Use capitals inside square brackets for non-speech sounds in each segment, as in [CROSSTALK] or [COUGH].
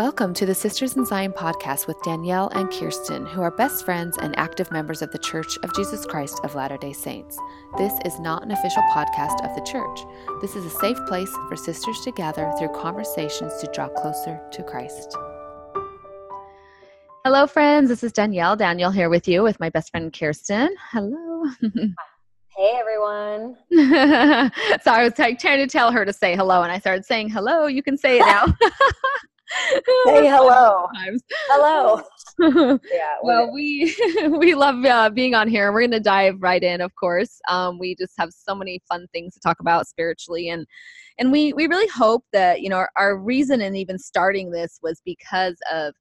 Welcome to the Sisters in Zion podcast with Danielle and Kirsten, who are best friends and active members of the Church of Jesus Christ of Latter day Saints. This is not an official podcast of the church. This is a safe place for sisters to gather through conversations to draw closer to Christ. Hello, friends. This is Danielle. Danielle here with you with my best friend Kirsten. Hello. [LAUGHS] Hey everyone. [LAUGHS] so I was like, trying to tell her to say hello, and I started saying hello. You can say it now. [LAUGHS] [LAUGHS] Say hello. Hello. [LAUGHS] yeah. Well, we [LAUGHS] we love uh, being on here. And we're going to dive right in. Of course, um, we just have so many fun things to talk about spiritually, and and we we really hope that you know our, our reason in even starting this was because of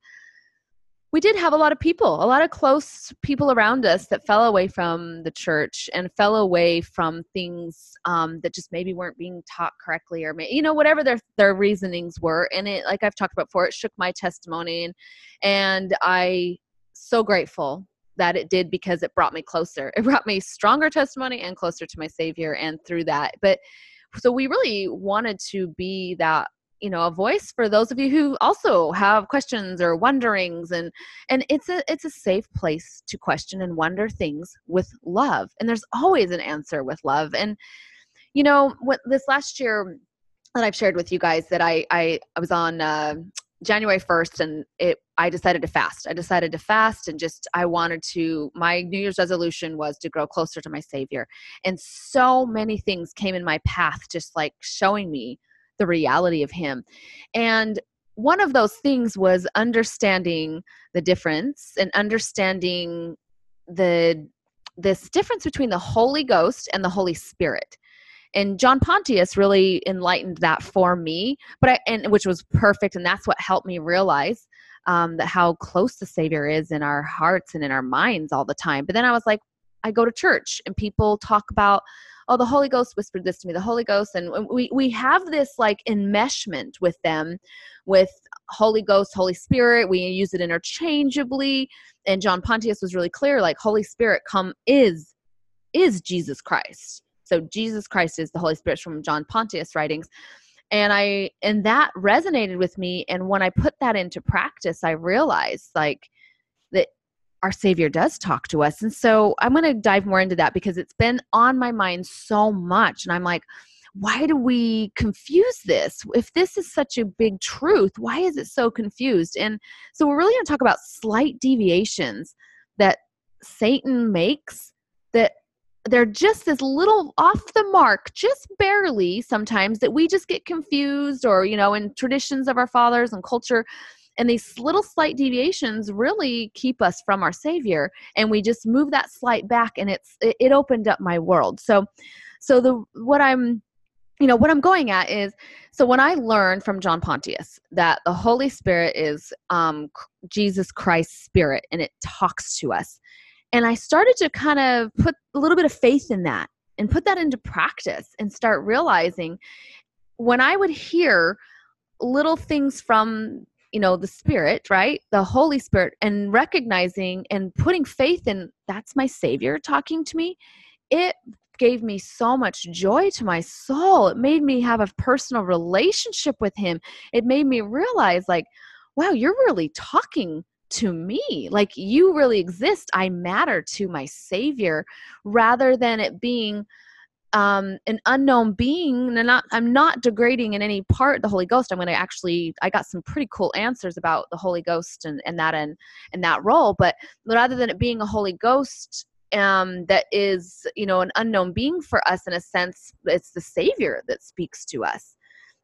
we did have a lot of people, a lot of close people around us that fell away from the church and fell away from things um, that just maybe weren't being taught correctly, or you know whatever their their reasonings were. And it, like I've talked about before, it shook my testimony, and and I so grateful that it did because it brought me closer. It brought me stronger testimony and closer to my Savior, and through that, but so we really wanted to be that you know a voice for those of you who also have questions or wonderings and and it's a it's a safe place to question and wonder things with love and there's always an answer with love and you know what this last year that I've shared with you guys that I I, I was on uh, January 1st and it I decided to fast. I decided to fast and just I wanted to my New Year's resolution was to grow closer to my savior. And so many things came in my path just like showing me the reality of him. And one of those things was understanding the difference and understanding the this difference between the holy ghost and the holy spirit. And john pontius really enlightened that for me but i and which was perfect and that's what helped me realize um, that how close the savior is in our hearts and in our minds all the time. But then i was like i go to church and people talk about oh the holy ghost whispered this to me the holy ghost and we we have this like enmeshment with them with holy ghost holy spirit we use it interchangeably and john pontius was really clear like holy spirit come is is jesus christ. So jesus christ is the holy spirit from john pontius writings and i and that resonated with me and when i put that into practice i realized like our Savior does talk to us. And so I'm going to dive more into that because it's been on my mind so much. And I'm like, why do we confuse this? If this is such a big truth, why is it so confused? And so we're really going to talk about slight deviations that Satan makes that they're just this little off the mark, just barely sometimes, that we just get confused, or, you know, in traditions of our fathers and culture, and these little slight deviations really keep us from our Savior. And we just move that slight back, and it's it, opened up my world. So, so the what I'm you know what i'm going at is so when i learned from john pontius that the holy spirit is um, jesus christ's spirit and it talks to us and i started to kind of put a little bit of faith in that and put that into practice and start realizing when i would hear little things from you know the spirit right? The holy spirit and recognizing and putting faith in that's my savior talking to me it gave me so much joy to my soul. It made me have a personal relationship with him. It made me realize like wow you're really talking to me. Like you really exist. I matter to my savior rather than it being um, an unknown being and not i'm not degrading in any part the holy ghost. I'm going to actually i got some pretty cool answers about the holy ghost and, and that and and that role but rather than it being a holy ghost um, that is you know an unknown being for us in a sense it's the savior that speaks to us.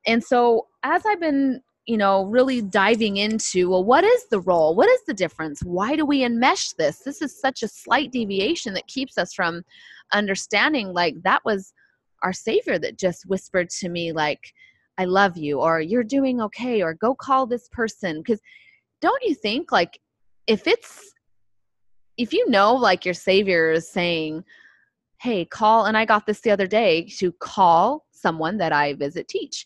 And so as i've been you know really diving into well what is the role? What is the difference? Why do we enmesh this? This is such a slight deviation that keeps us from understanding like that was our savior that just whispered to me like i love you or you're doing okay or go call this person. Because don't you think like if it's if you know like your savior is saying hey call and i got this the other day to call someone that i visit teach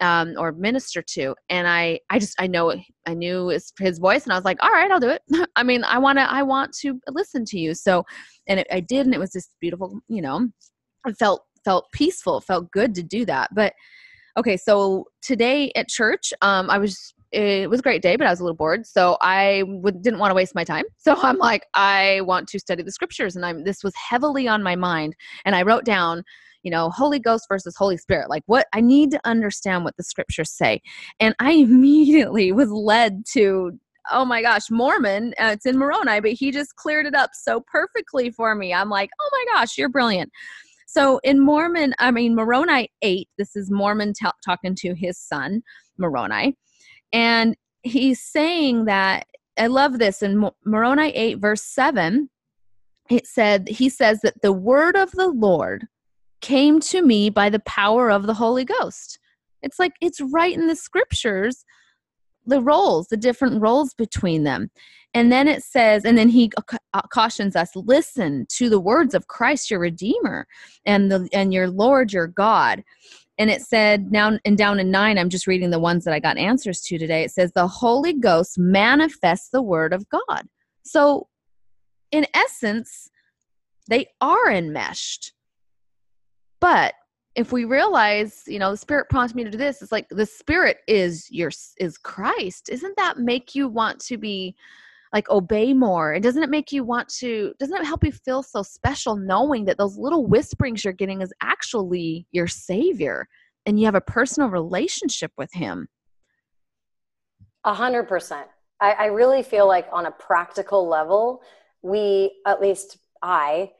um, or minister to and i i just i know i knew his, his voice and i was like all right i'll do it [LAUGHS] i mean i want to i want to listen to you so and it, i did and it was just beautiful you know it felt felt peaceful felt good to do that but okay so today at church um i was it was a great day, but I was a little bored, so I didn't want to waste my time. [LAUGHS] So I'm like, I want to study the scriptures, and I'm this was heavily on my mind, and I wrote down, you know, Holy Ghost versus Holy Spirit. Like, what I need to understand what the scriptures say, and I [LAUGHS] immediately was led to. Oh my gosh, Mormon. Uh, it's in Moroni, but he just cleared it up so perfectly for me. I'm like, oh my gosh, you're brilliant. So in Mormon, I mean, Moroni 8, this is Mormon t- talking to his son, Moroni. And he's saying that, I love this in Moroni 8, verse 7. It said, he says that the word of the Lord came to me by the power of the Holy Ghost. It's like it's right in the scriptures, the roles, the different roles between them. And then it says, and then he uh, cautions us listen to the words of Christ your Redeemer and, the, and your Lord your God and it said now and down in nine i'm just reading the ones that i got answers to today it says the holy ghost manifests the word of god so in essence they are enmeshed but if we realize you know the spirit prompts me to do this it's like the spirit is your is christ. Isn't that make you want to be like obey more? And doesn't it make you want to doesn't it help you feel so special knowing that those little whisperings you're getting is actually your savior and you have a personal relationship with him? A hundred percent. I really feel like on a practical level we at least i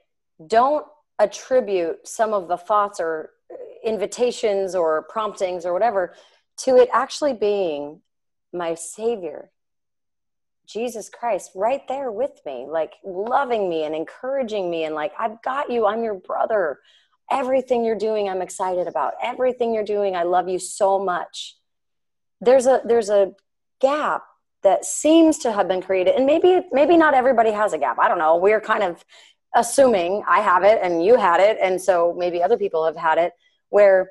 don't attribute some of the thoughts or uh, invitations or promptings or whatever to it actually being my savior Jesus Christ right there with me, like loving me and encouraging me, and like, I've got you, I'm your brother. Everything you're doing, I'm excited about. Everything you're doing, I love you so much. There's a there's a gap that seems to have been created, and maybe maybe not everybody has a gap. I don't know. We're kind of assuming I have it and you had it, and so maybe other people have had it, where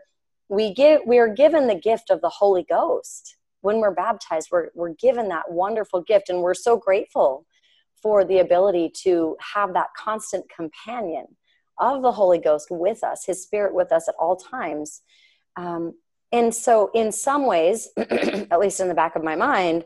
we give we are given the gift of the Holy Ghost when we're baptized, we're, we're given that wonderful gift, and we're so grateful for the ability to have that constant companion of the Holy Ghost with us, His Spirit with us at all times. Um, and so, in some ways, [CLEARS THROAT] at least in the back of my mind,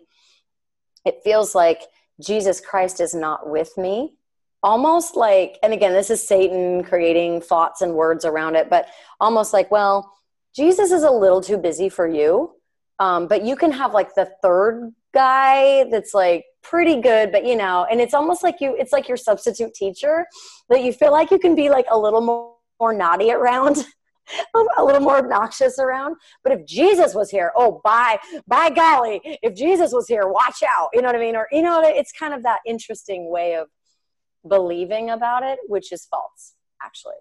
it feels like Jesus Christ is not with me. Almost like, and again, this is Satan creating thoughts and words around it, but almost like, well, Jesus is a little too busy for you. Um, but you can have like the third guy that's like pretty good, but you know, and it's almost like you, it's like your substitute teacher that you feel like you can be like a little more, more naughty around. [LAUGHS] a little more obnoxious around. But if Jesus was here, oh, by by golly, if Jesus was here, watch out. You know what I mean? Or you know, it's kind of that interesting way of believing about it, which is false, actually.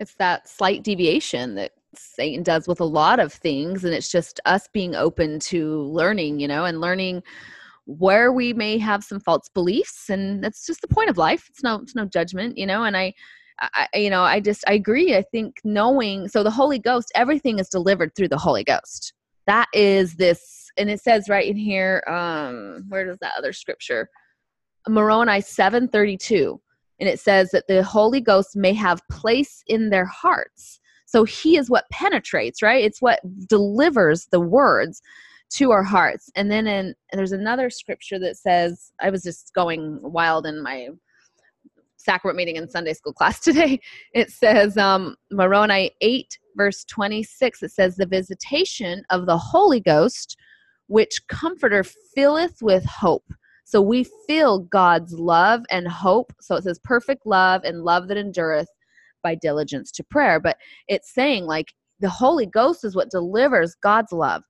It's that slight deviation that Satan does with a lot of things. And it's just us being open to learning, you know, and learning where we may have some false beliefs. And that's just the point of life. It's no, it's no judgment, you know, and I, I, you know, I just, I agree. I think knowing, so the Holy Ghost, everything is delivered through the Holy Ghost. That is this, and it says right in here, um, where does that other scripture? Moroni 732. And it says that the Holy Ghost may have place in their hearts so he is what penetrates, right? It's what delivers the words to our hearts. And then in and there's another scripture that says, I was just going wild in my sacrament meeting in Sunday school [LAUGHS] class today. It says, um, Moroni 8, verse 26, it says, The visitation of the Holy Ghost, which comforter filleth with hope. So we feel God's love and hope. So it says, perfect love and love that endureth by diligence to prayer. But it's saying like the Holy Ghost is what delivers God's love,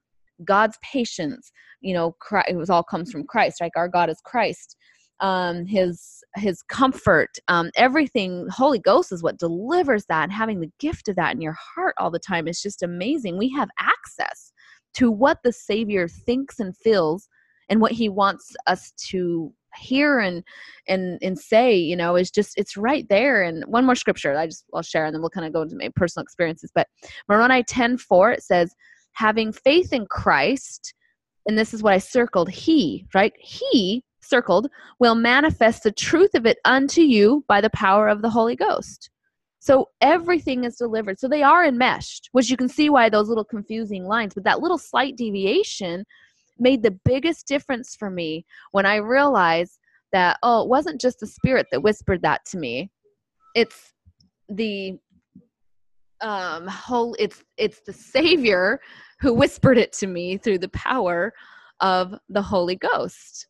God's patience. You know, Christ, it all comes from Christ. Like our God is Christ. Um, his his comfort, um, everything. Holy Ghost is what delivers that, and having the gift of that in your heart all the time is just amazing. We have access to what the Savior thinks and feels, and what He wants us to hear and and and say you know is just it's right there. And one more scripture i just i'll share and then we'll kind of go into my personal experiences. But moroni 10 4 it says having faith in christ and this is what i circled he right? He circled will manifest the truth of it unto you by the power of the holy ghost. So everything is delivered. So they are enmeshed which you can see why those little confusing lines but that little slight deviation made the biggest difference for me when I realized that oh, it wasn't just the spirit that whispered that to me. It's the um whole it's it's the savior who whispered it to me through the power of the Holy Ghost.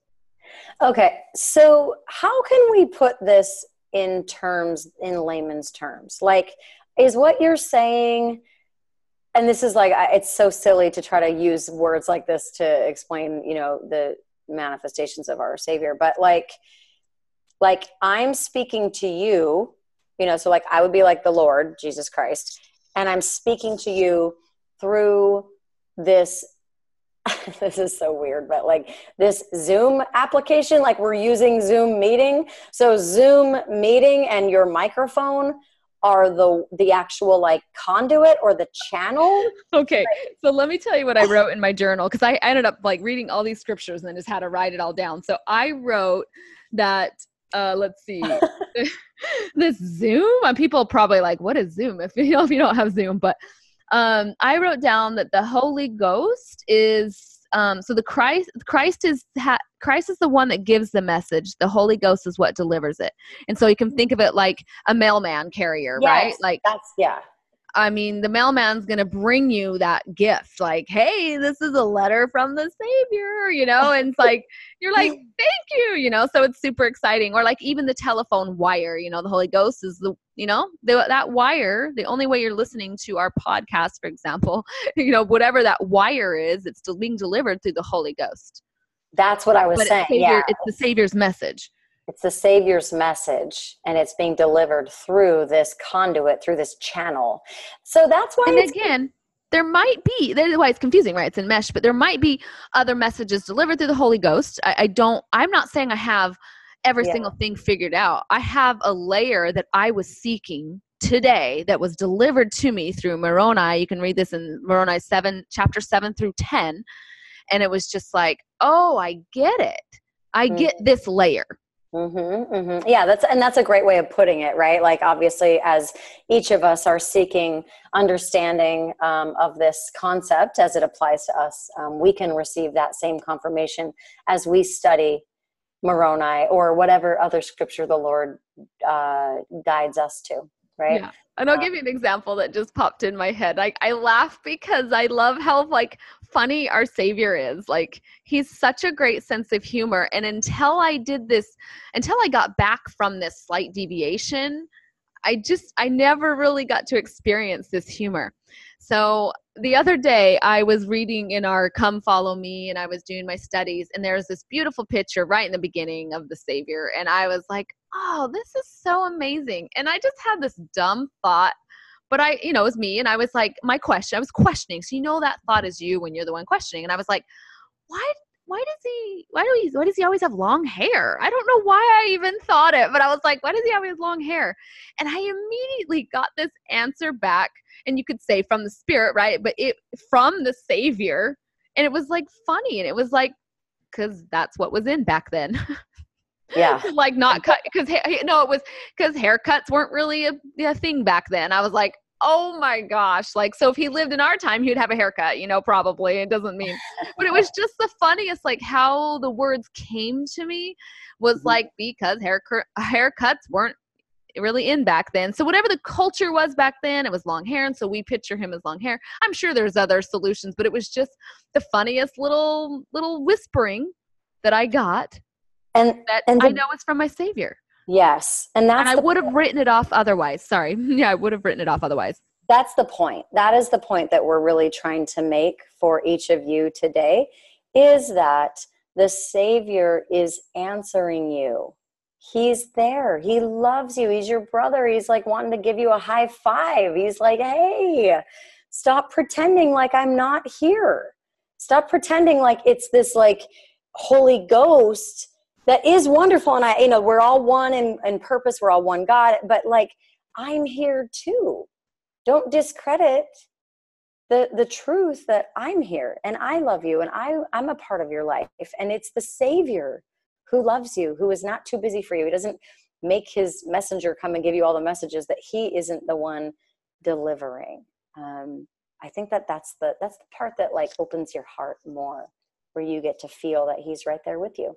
Okay, so how can we put this in terms, in layman's terms? Like, is what you're saying, and this is like, it's so silly to try to use words like this to explain, you know, the manifestations of our Savior, but like, like I'm speaking to you, you know, so like I would be like the Lord, Jesus Christ, and I'm speaking to you through this [LAUGHS] this is so weird, but like this Zoom application, like we're using Zoom meeting. So Zoom meeting and your microphone are the the actual like conduit or the channel. Okay. So let me tell you what I wrote in my journal because I ended up like reading all these scriptures and then just had to write it all down. So I wrote that uh let's see [LAUGHS] [LAUGHS] this Zoom and people probably like what is Zoom if you know [LAUGHS] if you don't have Zoom but um, I wrote down that the Holy Ghost is um, so the Christ Christ is ha- Christ is the one that gives the message. The Holy Ghost is what delivers it, and so you can think of it like a mailman carrier, yes, right? Like that's yeah. I mean, the mailman's going to bring you that gift, like, hey, this is a letter from the Savior, you know? And it's like, you're like, [LAUGHS] thank you, you know? So it's super exciting. Or like even the telephone wire, you know, the Holy Ghost is the, you know, the, that wire, the only way you're listening to our podcast, for example, [LAUGHS] you know, whatever that wire is, it's being delivered through the Holy Ghost. That's what I was but saying. It's, Savior, yeah. it's the Savior's message it's the savior's message and it's being delivered through this conduit through this channel. So that's why and again there might be that's why it's confusing right? It's in mesh but there might be other messages delivered through the holy ghost. I, I don't i'm not saying i have every yeah. single thing figured out. I have a layer that i was seeking today that was delivered to me through moroni. You can read this in moroni 7 chapter 7 through 10 and it was just like oh i get it. I mm-hmm. get this layer Mm-hmm, mm-hmm. Yeah, that's and that's a great way of putting it, right? Like obviously, as each of us are seeking understanding um, of this concept as it applies to us, um, we can receive that same confirmation as we study Moroni or whatever other scripture the Lord uh, guides us to, right? Yeah. And I'll uh, give you an example that just popped in my head. Like I laugh because I love how like funny our savior is. Like he's such a great sense of humor. And until I did this, until I got back from this slight deviation, I just I never really got to experience this humor. So the other day I was reading in our Come Follow Me and I was doing my studies and there's this beautiful picture right in the beginning of the Savior and I was like, "Oh, this is so amazing." And I just had this dumb thought but I, you know, it was me and I was like, my question, I was questioning. So you know that thought is you when you're the one questioning. And I was like, why why does he why do he why does he always have long hair? I don't know why i even thought it but i was like why does he always have long hair? And i immediately got this answer back and you could say from the spirit right? But it from the savior and it was like funny and it was like because that's what was in back then. Yeah. [LAUGHS] Like not cut because no it was because haircuts weren't really a, a thing back then. I was like oh my gosh. Like, so if he lived in our time, he'd have a haircut, you know, probably. It doesn't mean, [LAUGHS] but it was just the funniest, like how the words came to me was mm-hmm. like because haircut haircuts weren't really in back then. So whatever the culture was back then, it was long hair, and so we picture him as long hair. I'm sure there's other solutions, but it was just the funniest little little whispering that I got, and that and the, I know it's from my savior. Yes. And that's and I would have written it off otherwise. Sorry. [LAUGHS] yeah, I would have written it off otherwise. That's the point. That is the point that we're really trying to make for each of you today is that the Savior is answering you. He's there. He loves you. He's your brother. He's like wanting to give you a high five. He's like, hey, stop pretending like I'm not here. Stop pretending like it's this like Holy Ghost that is wonderful. And i you know we're all one in, in purpose. We're all one god. But like i'm here too. Don't discredit the the truth that i'm here and i love you and i i'm a part of your life. And it's the savior who loves you who is not too busy for you. He doesn't make his messenger come and give you all the messages that he isn't the one delivering. Um, i think that that's the that's the part that like opens your heart more where you get to feel that he's right there with you.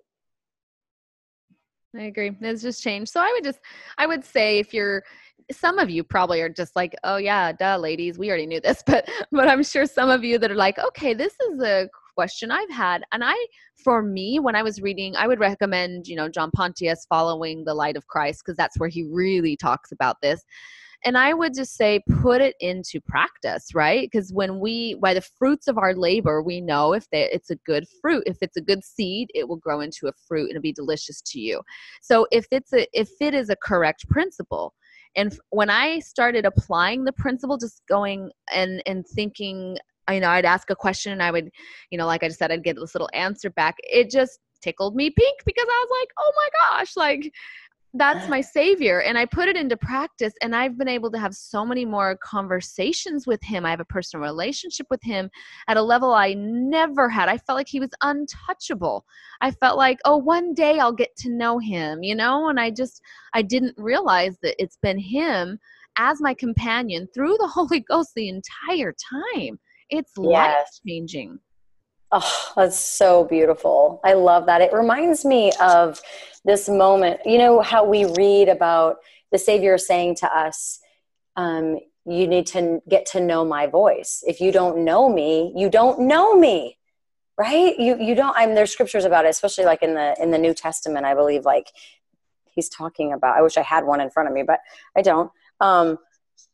I agree. It's just changed. So I would just, I would say if you're, some of you probably are just like, oh yeah, duh, ladies, we already knew this, [LAUGHS] but but I'm sure some of you that are like, okay, this is a question I've had, and I, for me, when I was reading, I would recommend, you know, John Pontius following the light of Christ because that's where he really talks about this and i would just say put it into practice right? Because when we by the fruits of our labor we know if they, it's a good fruit. If it's a good seed it will grow into a fruit and it'll be delicious to you. So if it's a if it is a correct principle and when i started applying the principle just going and and thinking you know i'd ask a question and i would you know like i just said i'd get this little answer back. It just tickled me pink because i was like oh my gosh like that's my savior and i put it into practice and i've been able to have so many more conversations with him. I have a personal relationship with him at a level i never had. I felt like he was untouchable. I felt like oh one day i'll get to know him you know and i just i didn't realize that it's been him as my companion through the [LAUGHS] holy ghost the entire time. It's yes. life changing Oh, that's so beautiful. I love that. It reminds me of this moment. You know how we read about the Savior saying to us, um, You need to get to know my voice. If you don't know me, you don't know me. Right? You you don't I mean there's scriptures about it, especially like in the in the New Testament, I believe like he's talking about I wish I had one in front of me, but I don't. Um,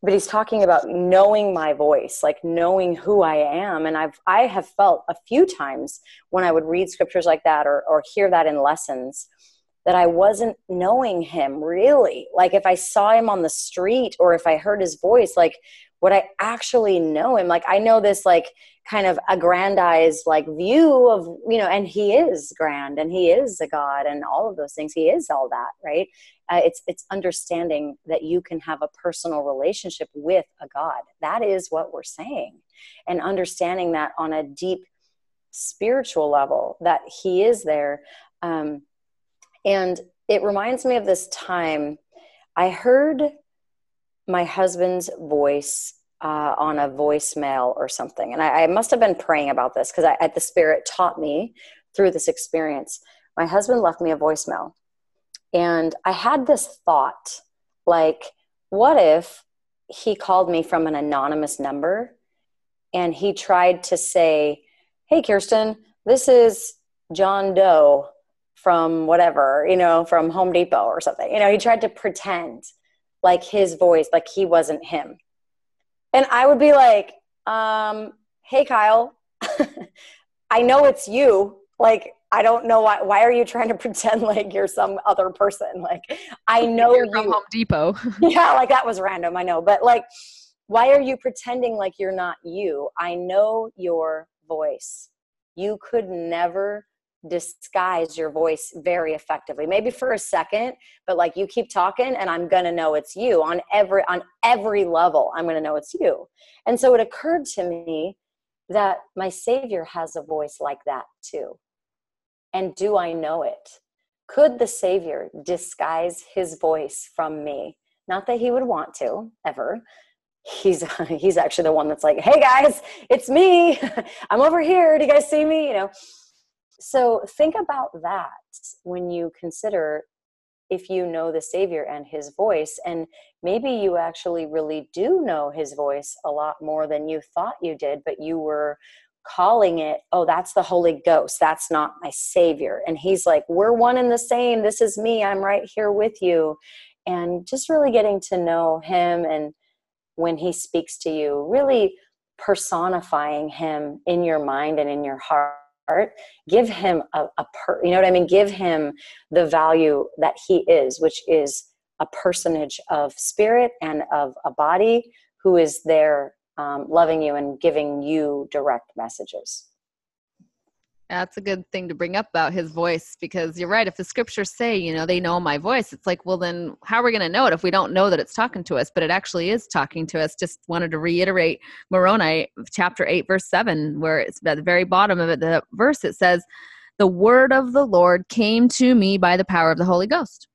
but he's talking about knowing my voice like knowing who i am. And i've i have felt a few times when i would read scriptures like that or, or hear that in lessons that i wasn't knowing him really. Like if i saw him on the street or if i heard his voice like would i actually know him? Like i know this like kind of aggrandized like view of you know and he is grand and he is a god and all of those things. He is all that right uh, it's it's understanding that you can have a personal relationship with a god that is what we're saying and understanding that on a deep spiritual level that he is there um, and it reminds me of this time i heard my husband's voice uh, on a voicemail or something. And I, I must have been praying about this because the Spirit taught me through this experience. My husband left me a voicemail. And I had this thought like, what if he called me from an anonymous number and he tried to say, Hey, Kirsten, this is John Doe from whatever, you know, from Home Depot or something. You know, he tried to pretend like his voice, like he wasn't him. And I would be like, um, hey, Kyle, [LAUGHS] I know it's you. Like, I don't know why. Why are you trying to [LAUGHS] pretend like you're some other person? Like, I know you're you. From Home Depot. [LAUGHS] yeah, like that was random. I know, but like, why are you pretending like you're not you? I know your voice. You could never disguise your voice very effectively maybe for a second but like you keep talking and i'm to know it's you on every on every level i'm to know it's you and so it occurred to me that my savior has a voice like that too and do i know it? Could the savior disguise his voice from me? Not that he would want to ever. He's [LAUGHS] he's actually the one that's like hey guys it's me. [LAUGHS] I'm over here. Do you guys see me? You know? So think about that when you consider if you know the Savior and His voice. And maybe you actually really do know His voice a lot more than you thought you did, but you were calling it, oh, that's the Holy Ghost. That's not my Savior. And He's like, we're one and the same. This is me. I'm right here with you. And just really getting to know Him and when He speaks to you, really personifying Him in your mind and in your heart give him a, a per, you know what i mean give him the value that he is which is a personage of spirit and of a body who is there um, loving you and giving you direct messages that's a good thing to bring up about his voice because you're right. If the scriptures say, you know, they know my voice, it's like, well, then how are we going to know it if we don't know that it's talking to us? But it actually is talking to us. Just wanted to reiterate Moroni chapter 8, verse 7, where it's at the very bottom of it, the verse, it says, The word of the Lord came to me by the power of the Holy Ghost.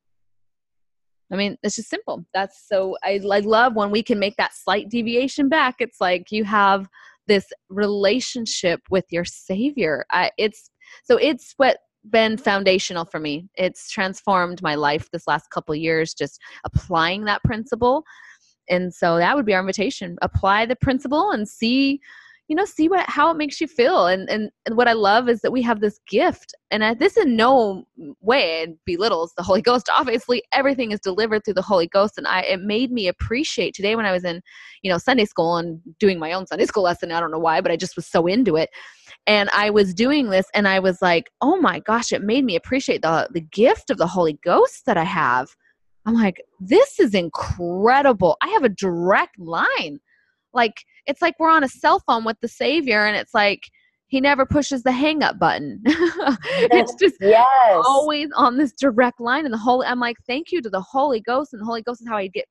I mean, it's just simple. That's so, I, I love when we can make that slight deviation back. It's like you have this relationship with your savior I, it's so it's what been foundational for me. It's transformed my life this last couple years, just applying that principle. And so that would be our invitation. Apply the principle and see, you know, see what how it makes you feel. And and, and what I love is that we have this gift. And I, this in no way belittles the Holy Ghost. [LAUGHS] Obviously, everything is delivered through the Holy Ghost. And I it made me appreciate today when I was in, you know, Sunday school and doing my own Sunday school lesson. I don't know why, but I just was so into it and i was doing this and i was like oh my gosh it made me appreciate the the gift of the holy ghost that i have i'm like this is incredible i have a direct line like it's like we're on a cell phone with the savior and it's like he never pushes the hang up button [LAUGHS] it's just yes. always on this direct line and the Holy, i'm like thank you to the holy ghost and the holy ghost is how i get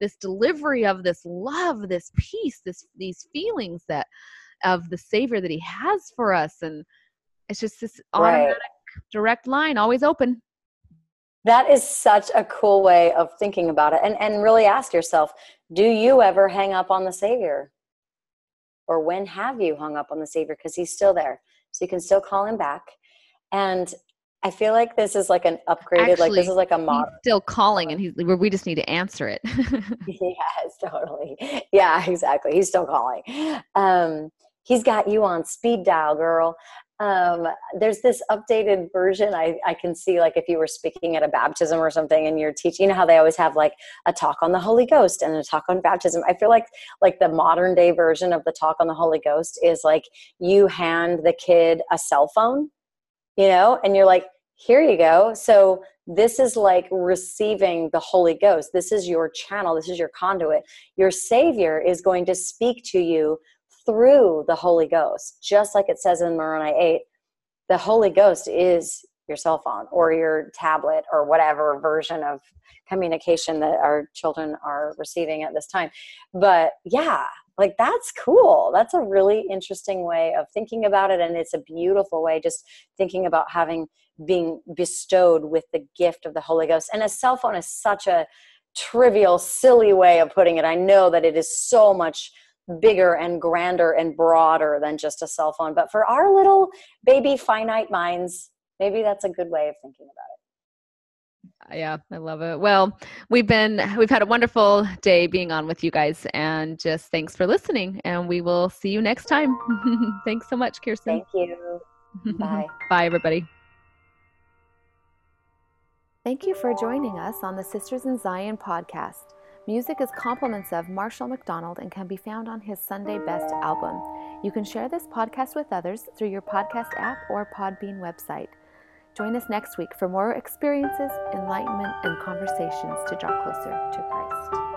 this delivery of this love this peace this these feelings that of the savior that he has for us and it's just this automatic right. direct line always open that is such a cool way of thinking about it and and really ask yourself do you ever hang up on the savior or when have you hung up on the savior because he's still there so you can still call him back and I feel like this is like an upgraded, Actually, like this is like a model. still calling, [LAUGHS] and he's we just need to answer it. [LAUGHS] yes, totally. Yeah, [LAUGHS] exactly. He's still calling. Um, he's got you on speed dial, girl. Um, there's this updated version I, I can see like if you were speaking at a baptism or something and you're teaching you know how they always have like a talk on the holy ghost and a talk on baptism. I feel like like the modern day version of the talk on the holy ghost is like you hand the kid a cell phone you know and you're like here you go. So this is like receiving the holy ghost. This is your channel. This is your conduit. Your savior is going to speak to you through the Holy Ghost, just like it says in Moroni 8. The Holy Ghost is your cell phone or your tablet or whatever version of communication that our children are receiving at this time. But yeah, like that's cool. That's a really interesting way of thinking about it. And it's a beautiful way just thinking about having being bestowed with the gift of the Holy Ghost. And a cell phone is such a trivial, silly way of putting it. I know that it is so much bigger and grander and broader than just a cell phone. But for our little baby finite minds, maybe that's a good way of thinking about it. Yeah, I love it. Well, we've been we've had a wonderful day being on with you guys and just thanks for listening and we will see you next time. [LAUGHS] thanks so much, Kirsten. Thank you. [LAUGHS] Bye. Bye everybody. Thank you for joining us on the Sisters in Zion podcast. Music is compliments of Marshall McDonald and can be found on his Sunday Best album. You can share this podcast with others through your podcast app or Podbean website. Join us next week for more experiences, enlightenment, and conversations to draw closer to Christ.